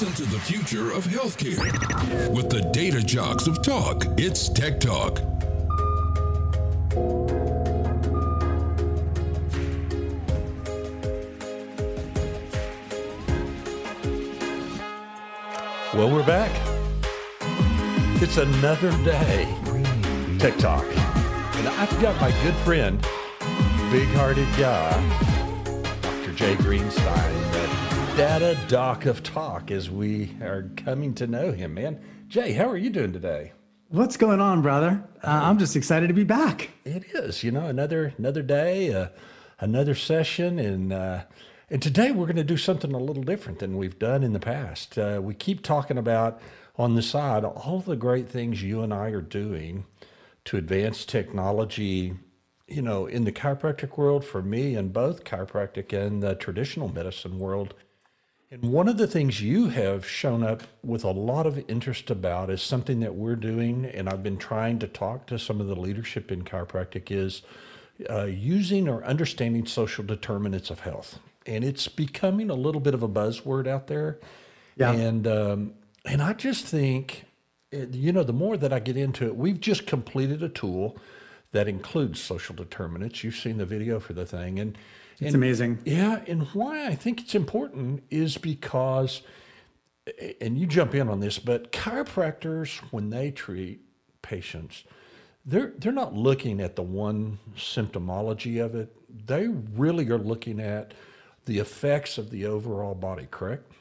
Listen to the future of healthcare with the data jocks of talk. It's Tech Talk. Well, we're back. It's another day. Tech Talk. And I've got my good friend, big hearted guy, Dr. Jay Greenstein, data doc of talk as we are coming to know him, man. Jay, how are you doing today? What's going on, brother? Uh, I'm just excited to be back. It is, you know, another another day, uh, another session, and uh, and today we're going to do something a little different than we've done in the past. Uh, we keep talking about on the side all the great things you and I are doing to advance technology, you know, in the chiropractic world for me, and both chiropractic and the traditional medicine world. And one of the things you have shown up with a lot of interest about is something that we're doing, and I've been trying to talk to some of the leadership in chiropractic is uh, using or understanding social determinants of health. And it's becoming a little bit of a buzzword out there. Yeah. And um, and I just think, you know, the more that I get into it, we've just completed a tool that includes social determinants. You've seen the video for the thing, and It's and- amazing. Yeah, and why I think it's important is because, and you jump in on this, but chiropractors when they treat patients, they're they're not looking at the one symptomology of it. They really are looking at the effects of the overall body. Correct?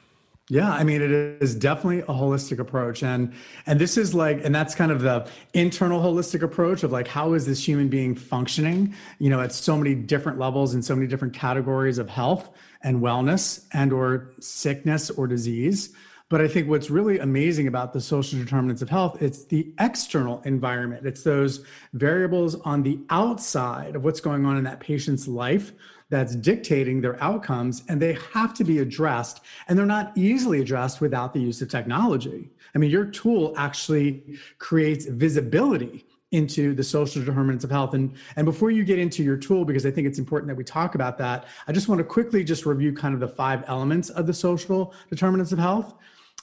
Yeah, I mean, it is definitely a holistic approach, and and this is like, and that's kind of the internal holistic approach of like, how is this human being functioning? You know, at so many different levels and so many different categories of health and wellness and or sickness or disease. But I think what's really amazing about the social determinants of health, it's the external environment. It's those variables on the outside of what's going on in that patient's life that's dictating their outcomes and they have to be addressed and they're not easily addressed without the use of technology. I mean your tool actually creates visibility into the social determinants of health. And and before you get into your tool because i think it's important that we talk about that i just want to quickly just review kind of the five elements of the social determinants of health.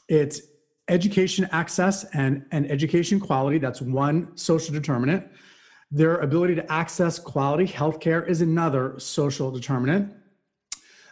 It's education access and and education quality. That's one social determinant their ability to access quality healthcare is another social determinant.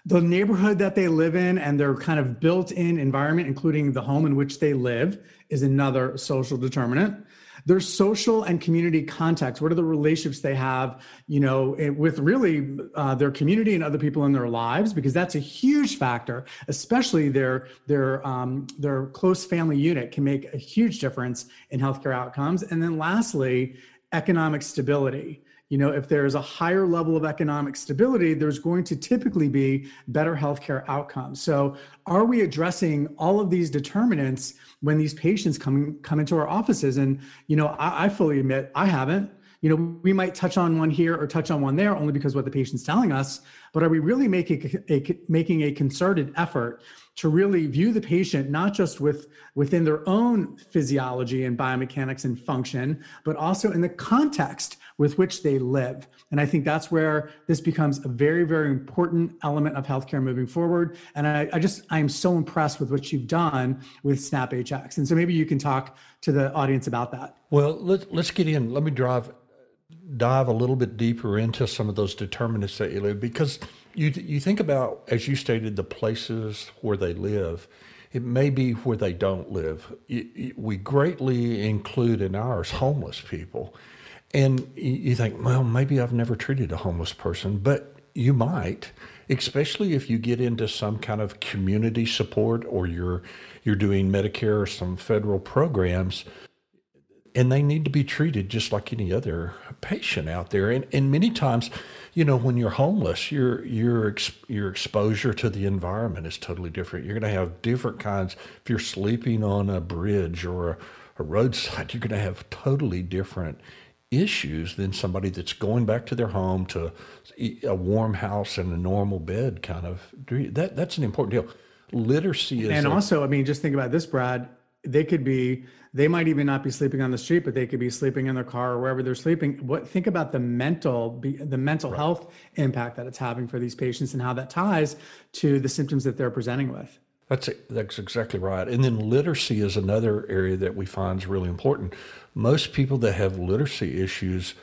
The neighborhood that they live in and their kind of built in environment, including the home in which they live, is another social determinant. Their social and community context. What are the relationships they have, you know, eh, with really uh, their community and other people in their lives? Because that's a huge factor, especially their their um, their close family unit can make a huge difference in healthcare outcomes. And then lastly, economic stability. You know, if there's a higher level of economic stability, there's going to typically be better healthcare outcomes. So, are we addressing all of these determinants when these patients come come into our offices? And you know, I, I fully admit I haven't. You know, we might touch on one here or touch on one there only because what the patient's telling us. But are we really making a, a making a concerted effort to really view the patient not just with within their own physiology and biomechanics and function, but also in the context with which they live. And I think that's where this becomes a very, very important element of healthcare moving forward. And I, I just I am so impressed with what you've done with SnapHX. And so maybe you can talk to the audience about that. Well, let, let's get in. Let me drive dive a little bit deeper into some of those determinants that you live because you you think about as you stated the places where they live it may be where they don't live. We greatly include in ours homeless people. And you think well maybe i've never treated a homeless person but you might especially if you get into some kind of community support or you're you're doing medicare or some federal programs and they need to be treated just like any other patient out there. And, and many times, you know, when you're homeless, your your ex, your exposure to the environment is totally different. You're going to have different kinds. If you're sleeping on a bridge or a, a roadside, you're going to have totally different issues than somebody that's going back to their home to a warm house and a normal bed. Kind of that that's an important deal. Literacy is and also, I mean, just think about this, Brad. They could be, they might even not be sleeping on the street, but they could be sleeping in their car or wherever they're sleeping. What think about the mental, be- the mental health impact that it's having for these patients and how that ties to the symptoms that they're presenting with. That's that's exactly right. And then literacy is another area that we find is really important. Most people that have literacy issues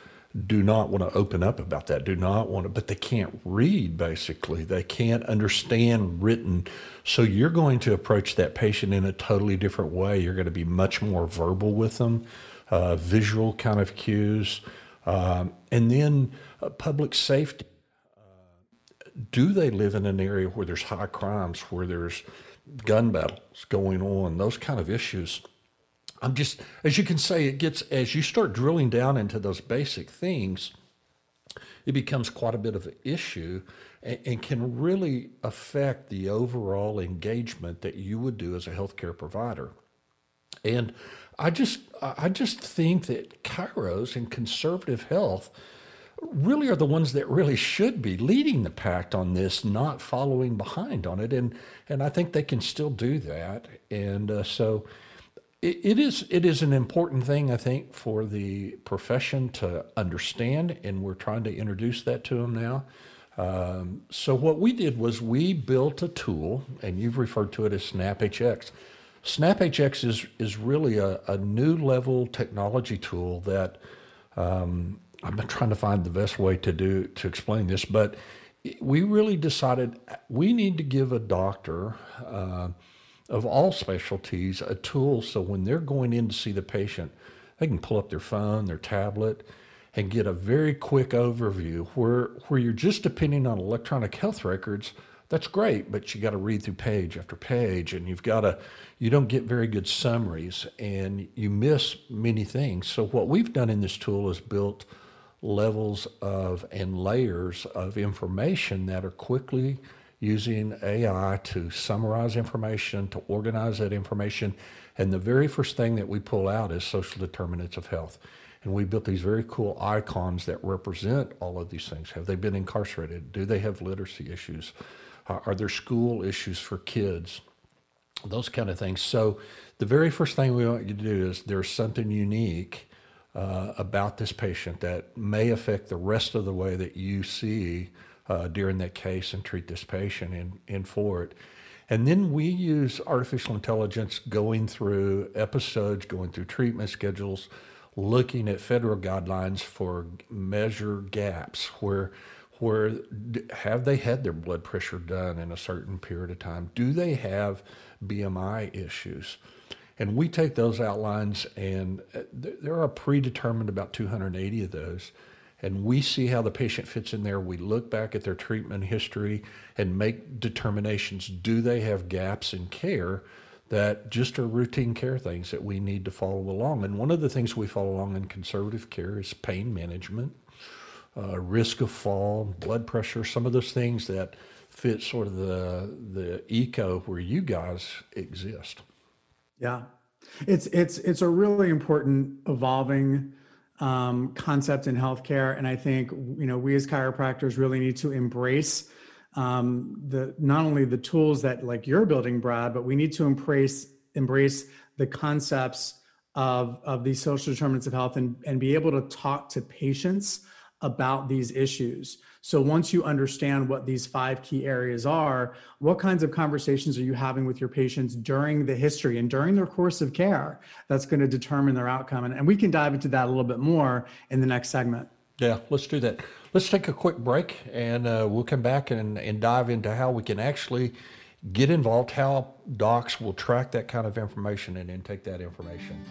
do not want to open up about that, do not want to, but they can't read basically. They can't understand written. So you're going to approach that patient in a totally different way. You're going to be much more verbal with them, uh, visual kind of cues. Um, and then uh, public safety. Uh, do they live in an area where there's high crimes, where there's gun battles going on, those kind of issues? I'm just, as you can say, it gets, as you start drilling down into those basic things, it becomes quite a bit of an issue and, and, can really affect the overall engagement that you would do as a healthcare provider. And I just, I just think that chiros and conservative health really are the ones that really should be leading the pact on this, not following behind on it. And, and I think they can still do that. And uh, so, it, is it is an important thing I think for the profession to understand, and we're trying to introduce that to them now. Um, so what we did was we built a tool, and you've referred to it as SnapHX. SnapHX is is really a, a new level technology tool that um, I'm trying to find the best way to do to explain this, but we really decided we need to give a doctor. Uh, of all specialties a tool so when they're going in to see the patient, they can pull up their phone, their tablet, and get a very quick overview where where you're just depending on electronic health records. That's great but you got to read through page after page and you've got to you don't get very good summaries and you miss many things. So what we've done in this tool is built levels of and layers of information that are quickly using AI to summarize information, to organize that information. And the very first thing that we pull out is social determinants of health. And we built these very cool icons that represent all of these things. Have they been incarcerated? Do they have literacy issues? Uh, are there school issues for kids? Those kind of things. So, the very first thing we want you to do is there's something unique uh, about this patient that may affect the rest of the way that you see uh, during that case and treat this patient in, in for it. And then we use artificial intelligence going through episodes, going through treatment schedules, looking at federal guidelines for measure gaps where where have they had their blood pressure done in a certain period of time? Do they have BMI issues? And we take those outlines, and uh, there are predetermined about 280 of those and we see how the patient fits in there. We look back at their treatment history and make determinations. Do they have gaps in care that just are routine care things that we need to follow along? And one of the things we follow along in conservative care is pain management, uh, risk of fall, blood pressure, some of those things that fit sort of the the eco where you guys exist. Yeah, it's it's it's a really important evolving um, concept in healthcare. And I think, you know, we as chiropractors really need to embrace um, the not only the tools that like you're building, Brad, but we need to embrace embrace the concepts of of these social determinants of health and, and be able to talk to patients about these issues. So once you understand what these five key areas are, what kinds of conversations are you having with your patients during the history and during their course of care that's going to determine their outcome? And, and we can dive into that a little bit more in the next segment. Yeah, let's do that. Let's take a quick break and uh, we'll come back and, and dive into how we can actually get involved, how docs will track that kind of information and then take that information.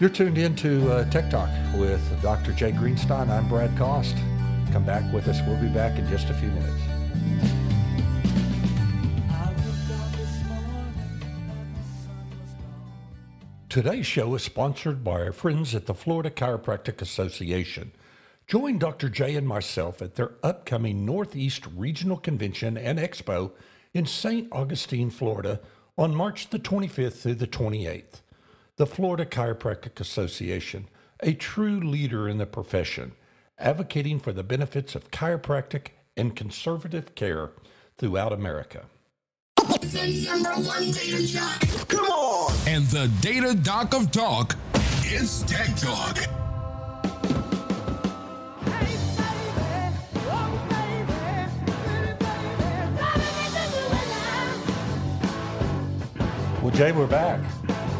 You're tuned in to uh, Tech Talk with Dr. Jay Greenstein. I'm Brad Cost. Come back with us. We'll be back in just a few minutes. Today's show is sponsored by our friends at the Florida Chiropractic Association. Join Dr. Jay and myself at their upcoming Northeast Regional Convention and Expo in St. Augustine, Florida on March the 25th through the 28th. The Florida Chiropractic Association, a true leader in the profession, advocating for the benefits of chiropractic and conservative care throughout America. The number one data. Come on! And the data doc of talk is Tech Talk. Well, Jay, we're back.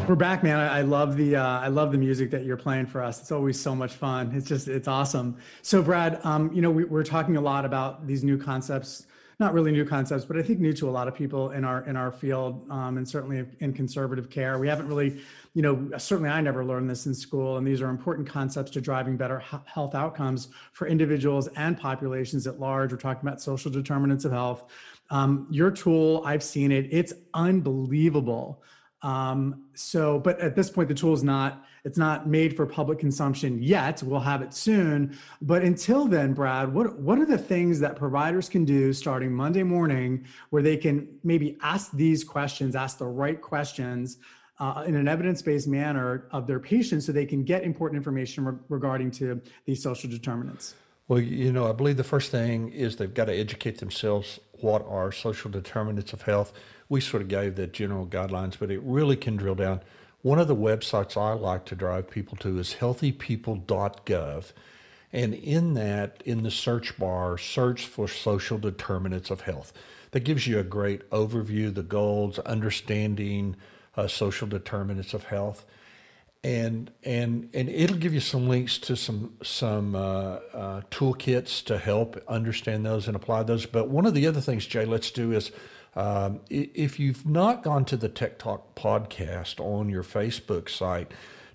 We're back, man. I, I love the uh, I love the music that you're playing for us. It's always so much fun. It's just it's awesome. So, Brad, um, you know, we, we're talking a lot about these new concepts not really new concepts, but I think new to a lot of people in our in our field, um, and certainly in conservative care. We haven't really, you know, certainly I never learned this in school, and these are important concepts to driving better health outcomes for individuals and populations at large. We're talking about social determinants of health. Um, your tool, I've seen it; it's unbelievable. Um, so, but at this point, the tool is not it's not made for public consumption yet. We'll have it soon. But until then, Brad, what, what are the things that providers can do starting Monday morning where they can maybe ask these questions, ask the right questions uh, in an evidence-based manner of their patients so they can get important information re- regarding to these social determinants? Well, you know, I believe the first thing is they've got to educate themselves what are social determinants of health. We sort of gave the general guidelines, but it really can drill down one of the websites I like to drive people to is healthypeople.gov. And in that, in the search bar, search for social determinants of health. That gives you a great overview, the goals, understanding uh, social determinants of health. And, and, and it'll give you some links to some, some uh, uh, toolkits to help understand those and apply those. But one of the other things, Jay, let's do is um, if you've not gone to the Tech Talk podcast on your Facebook site,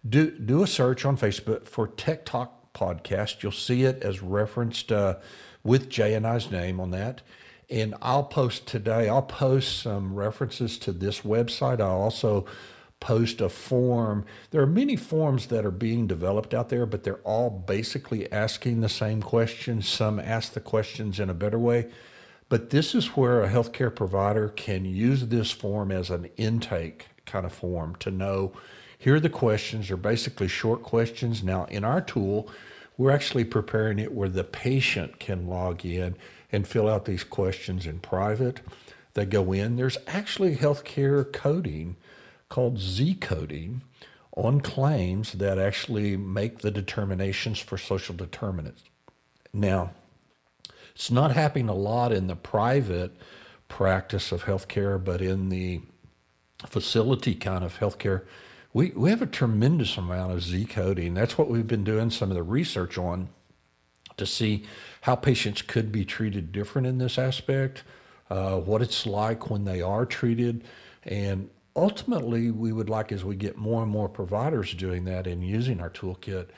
do do a search on Facebook for Tech Talk podcast. You'll see it as referenced uh, with Jay and I's name on that. And I'll post today. I'll post some references to this website. I'll also post a form. There are many forms that are being developed out there, but they're all basically asking the same questions. Some ask the questions in a better way. But this is where a healthcare provider can use this form as an intake kind of form to know here are the questions. They're basically short questions. Now, in our tool, we're actually preparing it where the patient can log in and fill out these questions in private. They go in. There's actually healthcare coding called Z coding on claims that actually make the determinations for social determinants. Now, it's not happening a lot in the private practice of healthcare, but in the facility kind of healthcare, we, we have a tremendous amount of Z coding. That's what we've been doing some of the research on to see how patients could be treated different in this aspect, uh, what it's like when they are treated. And ultimately, we would like, as we get more and more providers doing that and using our toolkit,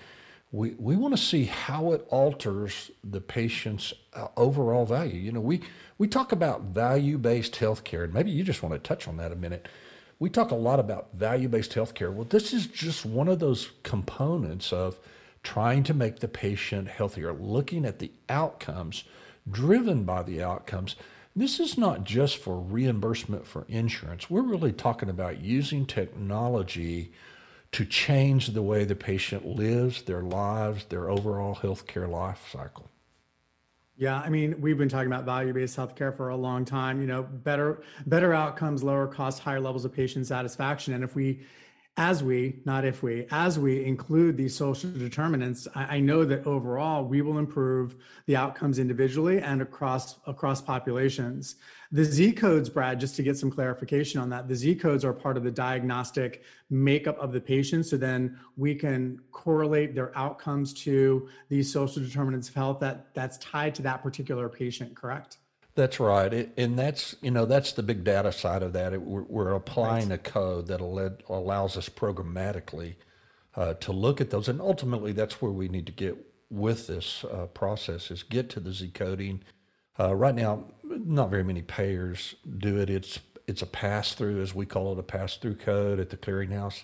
we, we want to see how it alters the patient's uh, overall value. You know, we, we talk about value based healthcare, and maybe you just want to touch on that a minute. We talk a lot about value based healthcare. Well, this is just one of those components of trying to make the patient healthier, looking at the outcomes, driven by the outcomes. This is not just for reimbursement for insurance. We're really talking about using technology to change the way the patient lives, their lives, their overall healthcare life cycle. Yeah, I mean, we've been talking about value-based healthcare for a long time. You know, better better outcomes, lower costs, higher levels of patient satisfaction. And if we as we, not if we, as we include these social determinants, I, I, know that overall we will improve the outcomes individually and across across populations. The Z codes, Brad, just to get some clarification on that, the Z codes are part of the diagnostic makeup of the patient. So then we can correlate their outcomes to these social determinants of health that that's tied to that particular patient, correct? That's right, it, and that's you know that's the big data side of that. It, we're, we're, applying right. a code that allows us programmatically uh, to look at those, and ultimately that's where we need to get with this uh, process is get to the Z coding. Uh, right now, not very many payers do it. It's it's a pass through, as we call it, a pass through code at the clearinghouse,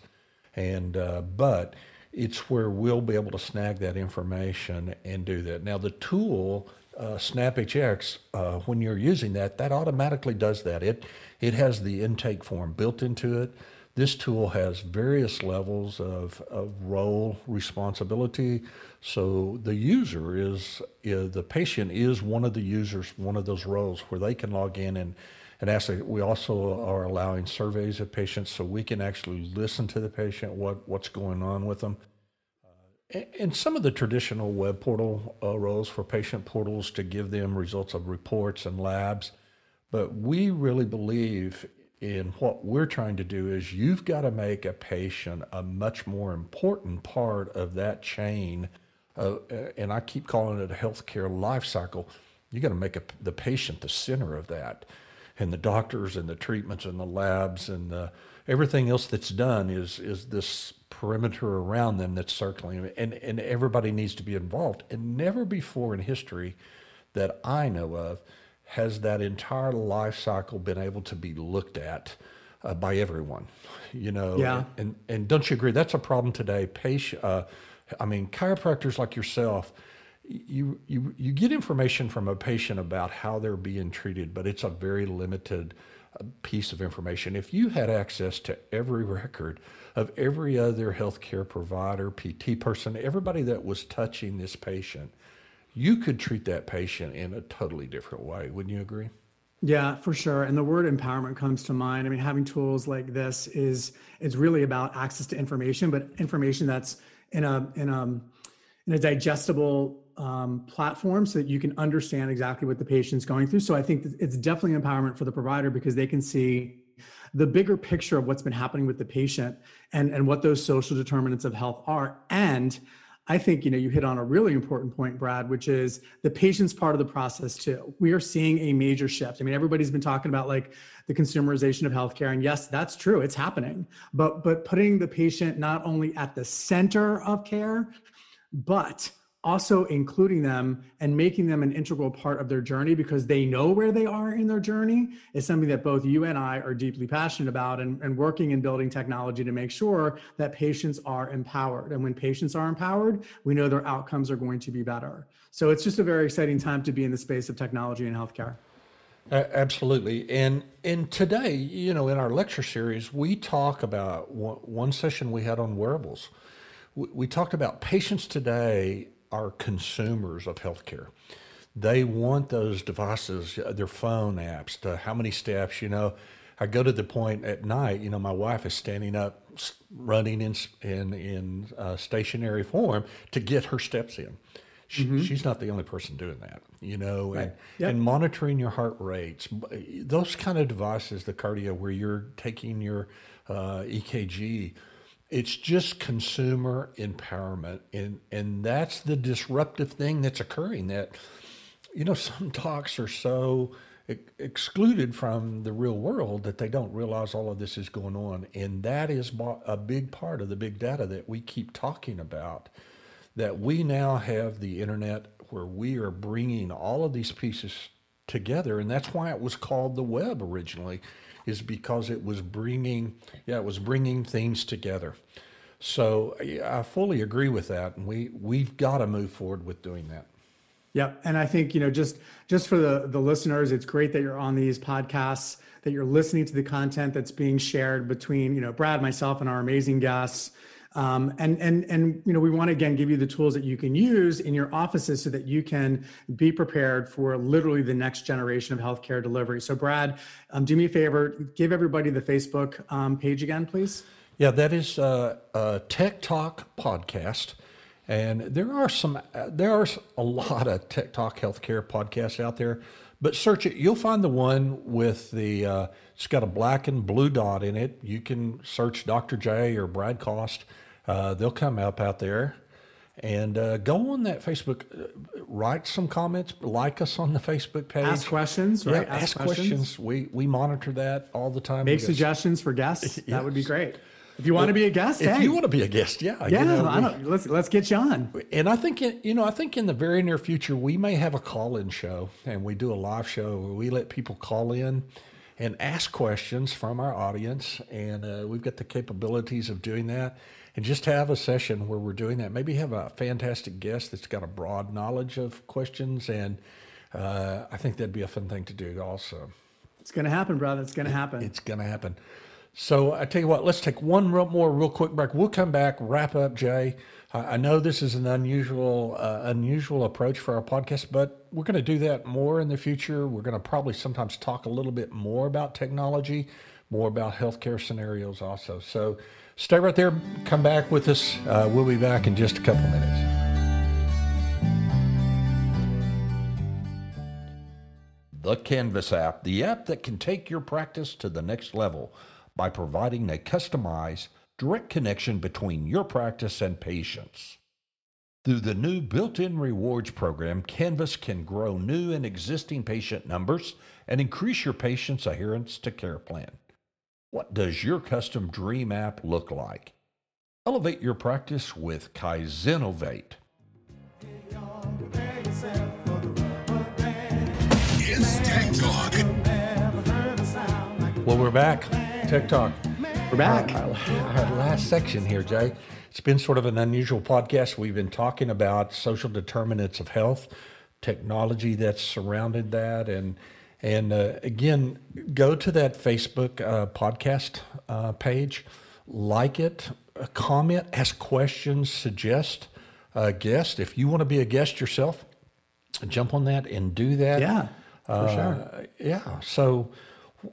and uh, but it's where we'll be able to snag that information and do that. Now the tool uh, SnapHX, uh, when you're using that, that automatically does that. It it has the intake form built into it. This tool has various levels of, of role responsibility. So the user is, is the patient is one of the users, one of those roles where they can log in and and ask. we also are allowing surveys of patients so we can actually listen to the patient what what's going on with them and some of the traditional web portal uh, roles for patient portals to give them results of reports and labs. But we really believe in what we're trying to do is you've got to make a patient a much more important part of that chain. Uh, and I keep calling it a healthcare life cycle. You got to make a, the patient the center of that, and the doctors and the treatments and the labs and the, everything else that's done is is this perimeter around them that's circling, and and everybody needs to be involved. And never before in history that I know of has that entire life cycle been able to be looked at uh, by everyone you know yeah. and and don't you agree that's a problem today patient uh, i mean chiropractors like yourself you you you get information from a patient about how they're being treated but it's a very limited piece of information if you had access to every record of every other healthcare provider pt person everybody that was touching this patient you could treat that patient in a totally different way. Wouldn't you agree? Yeah, for sure. And the word empowerment comes to mind. I mean, having tools like this is it's really about access to information, but information that's in a in a in a digestible um, platform so that you can understand exactly what the patient's going through. So I think it's definitely empowerment for the provider because they can see the bigger picture of what's been happening with the patient and and what those social determinants of health are and I think you know you hit on a really important point, Brad, which is the patient's part of the process too. We are seeing a major shift. I mean, everybody's been talking about like the consumerization of healthcare, and yes, that's true, it's happening. But but putting the patient not only at the center of care, but also including them and making them an integral part of their journey because they know where they are in their journey is something that both you and I are deeply passionate about and, and working and building technology to make sure that patients are empowered. And when patients are empowered, we know their outcomes are going to be better. So it's just a very exciting time to be in the space of technology and healthcare. Uh, absolutely. And and today, you know, in our lecture series, we talk about one, one session we had on wearables. We, we talked about patients today are consumers of healthcare. They want those devices, uh, their phone apps, to how many steps, you know. I go to the point at night, you know, my wife is standing up, running in in, in uh, stationary form to get her steps in. She, mm-hmm. She's not the only person doing that, you know, right. and, yep. and monitoring your heart rates, those kind of devices, the cardio, where you're taking your uh, EKG, it's just consumer empowerment and and that's the disruptive thing that's occurring that you know some talks are so excluded from the real world that they don't realize all of this is going on and that is a big part of the big data that we keep talking about that we now have the internet where we are bringing all of these pieces together and that's why it was called the web originally is because it was bringing, yeah, it was bringing things together. So I fully agree with that, and we we've got to move forward with doing that. Yep, and I think you know just just for the the listeners, it's great that you're on these podcasts, that you're listening to the content that's being shared between you know Brad, myself, and our amazing guests. Um, and and and you know we want to again give you the tools that you can use in your offices so that you can be prepared for literally the next generation of healthcare delivery. So Brad, um, do me a favor, give everybody the Facebook um, page again, please. Yeah, that is uh, a Tech Talk podcast. And there are some, uh, there are a lot of Tech Talk healthcare podcasts out there, but search it. You'll find the one with the, uh, it's got a black and blue dot in it. You can search Dr. J or Brad Cost. Uh, they'll come up out there. And uh, go on that Facebook, uh, write some comments, like us on the Facebook page. Ask questions, right? Yeah, ask, ask questions. questions. We we monitor that all the time. Make suggestions for guests. Yes. That would be great. If you want well, to be a guest, if hey. you want to be a guest, yeah, yeah, you know, we, let's let's get you on. And I think you know, I think in the very near future we may have a call-in show, and we do a live show where we let people call in and ask questions from our audience. And uh, we've got the capabilities of doing that. And just have a session where we're doing that. Maybe have a fantastic guest that's got a broad knowledge of questions. And uh, I think that'd be a fun thing to do also. It's going to happen, brother. It's going to happen. It's going to happen. So I tell you what, let's take one real, more real quick break. We'll come back, wrap up, Jay. I know this is an unusual uh, unusual approach for our podcast, but we're going to do that more in the future. We're going to probably sometimes talk a little bit more about technology, more about healthcare scenarios also. So stay right there. Come back with us. Uh, we'll be back in just a couple minutes. the Canvas app, the app that can take your practice to the next level by providing a customized, direct connection between your practice and patients. Through the new built in rewards program, Canvas can grow new and existing patient numbers and increase your patient's adherence to care plan. What does your custom dream app look like? Elevate your practice with Kaizenovate. Well, we're back. Tech Talk. We're back. Our, our, our last section here, Jay. It's been sort of an unusual podcast. We've been talking about social determinants of health, technology that's surrounded that, and and uh, again, go to that Facebook uh, podcast uh, page, like it, uh, comment, ask questions, suggest a guest. If you want to be a guest yourself, jump on that and do that. Yeah, for Uh, sure. Yeah. So,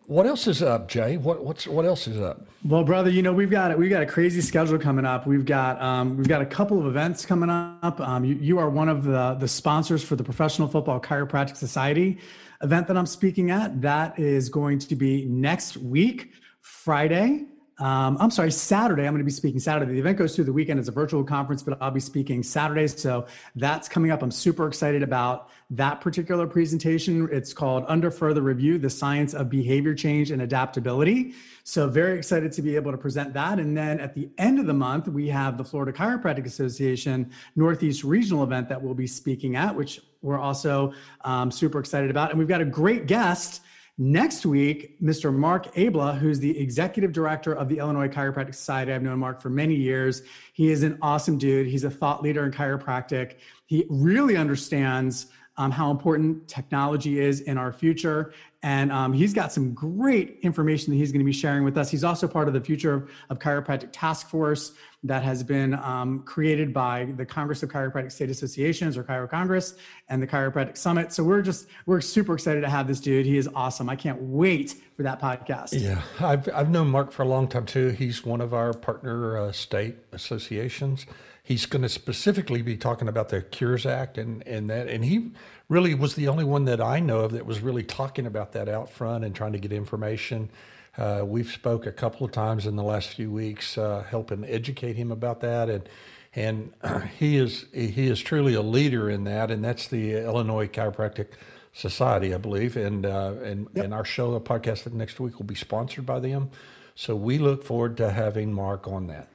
what else is up, Jay? What what's what else is up? Well, brother, you know we've got we've got a crazy schedule coming up. We've got um, we've got a couple of events coming up. Um, you, you are one of the the sponsors for the Professional Football Chiropractic Society event that I'm speaking at. That is going to be next week, Friday. Um, I'm sorry, Saturday. I'm going to be speaking Saturday. The event goes through the weekend. It's a virtual conference, but I'll be speaking Saturday. So that's coming up. I'm super excited about that particular presentation. It's called Under Further Review The Science of Behavior Change and Adaptability. So, very excited to be able to present that. And then at the end of the month, we have the Florida Chiropractic Association Northeast Regional event that we'll be speaking at, which we're also um, super excited about. And we've got a great guest. Next week, Mr. Mark Abla, who's the executive director of the Illinois Chiropractic Society. I've known Mark for many years. He is an awesome dude. He's a thought leader in chiropractic. He really understands um, how important technology is in our future. And um, he's got some great information that he's going to be sharing with us. He's also part of the Future of Chiropractic Task Force that has been um, created by the Congress of Chiropractic State Associations or Chiro Congress and the Chiropractic Summit. So we're just, we're super excited to have this dude. He is awesome. I can't wait for that podcast. Yeah, I've I've known Mark for a long time too. He's one of our partner uh, state associations. He's going to specifically be talking about the Cures Act and and that, and he really was the only one that I know of that was really talking about that out front and trying to get information. Uh, we've spoke a couple of times in the last few weeks, uh, helping educate him about that, and and he is he is truly a leader in that, and that's the Illinois Chiropractic Society, I believe, and uh, and and our show, a podcast next week, will be sponsored by them. So we look forward to having Mark on that.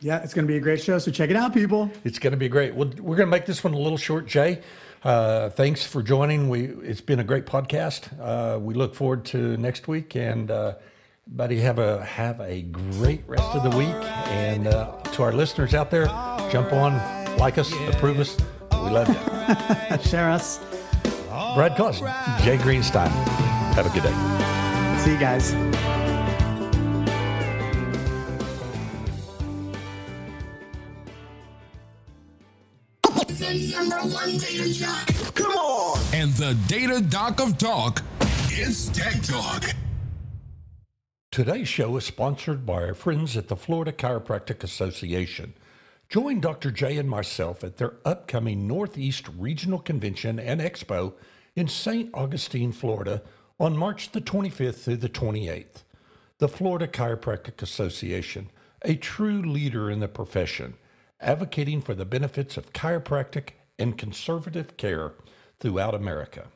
Yeah, it's going to be a great show. So check it out, people. It's going to be great. Well, we're going to make this one a little short, Jay. Uh, thanks for joining. We it's been a great podcast. Uh, we look forward to next week, and uh, buddy, have a have a great rest of the week. And uh, to our listeners out there, jump on, like us, approve us. We love you. Share us. Brad Clausen, Jay Greenstein. Have a good day. See you guys. Number one data jock. Come on. And the data doc of talk is Tech Talk. Today's show is sponsored by our friends at the Florida Chiropractic Association. Join Dr. Jay and myself at their upcoming Northeast Regional Convention and Expo in St. Augustine, Florida on March the 25th through the 28th. The Florida Chiropractic Association, a true leader in the profession, advocating for the benefits of chiropractic and conservative care throughout America.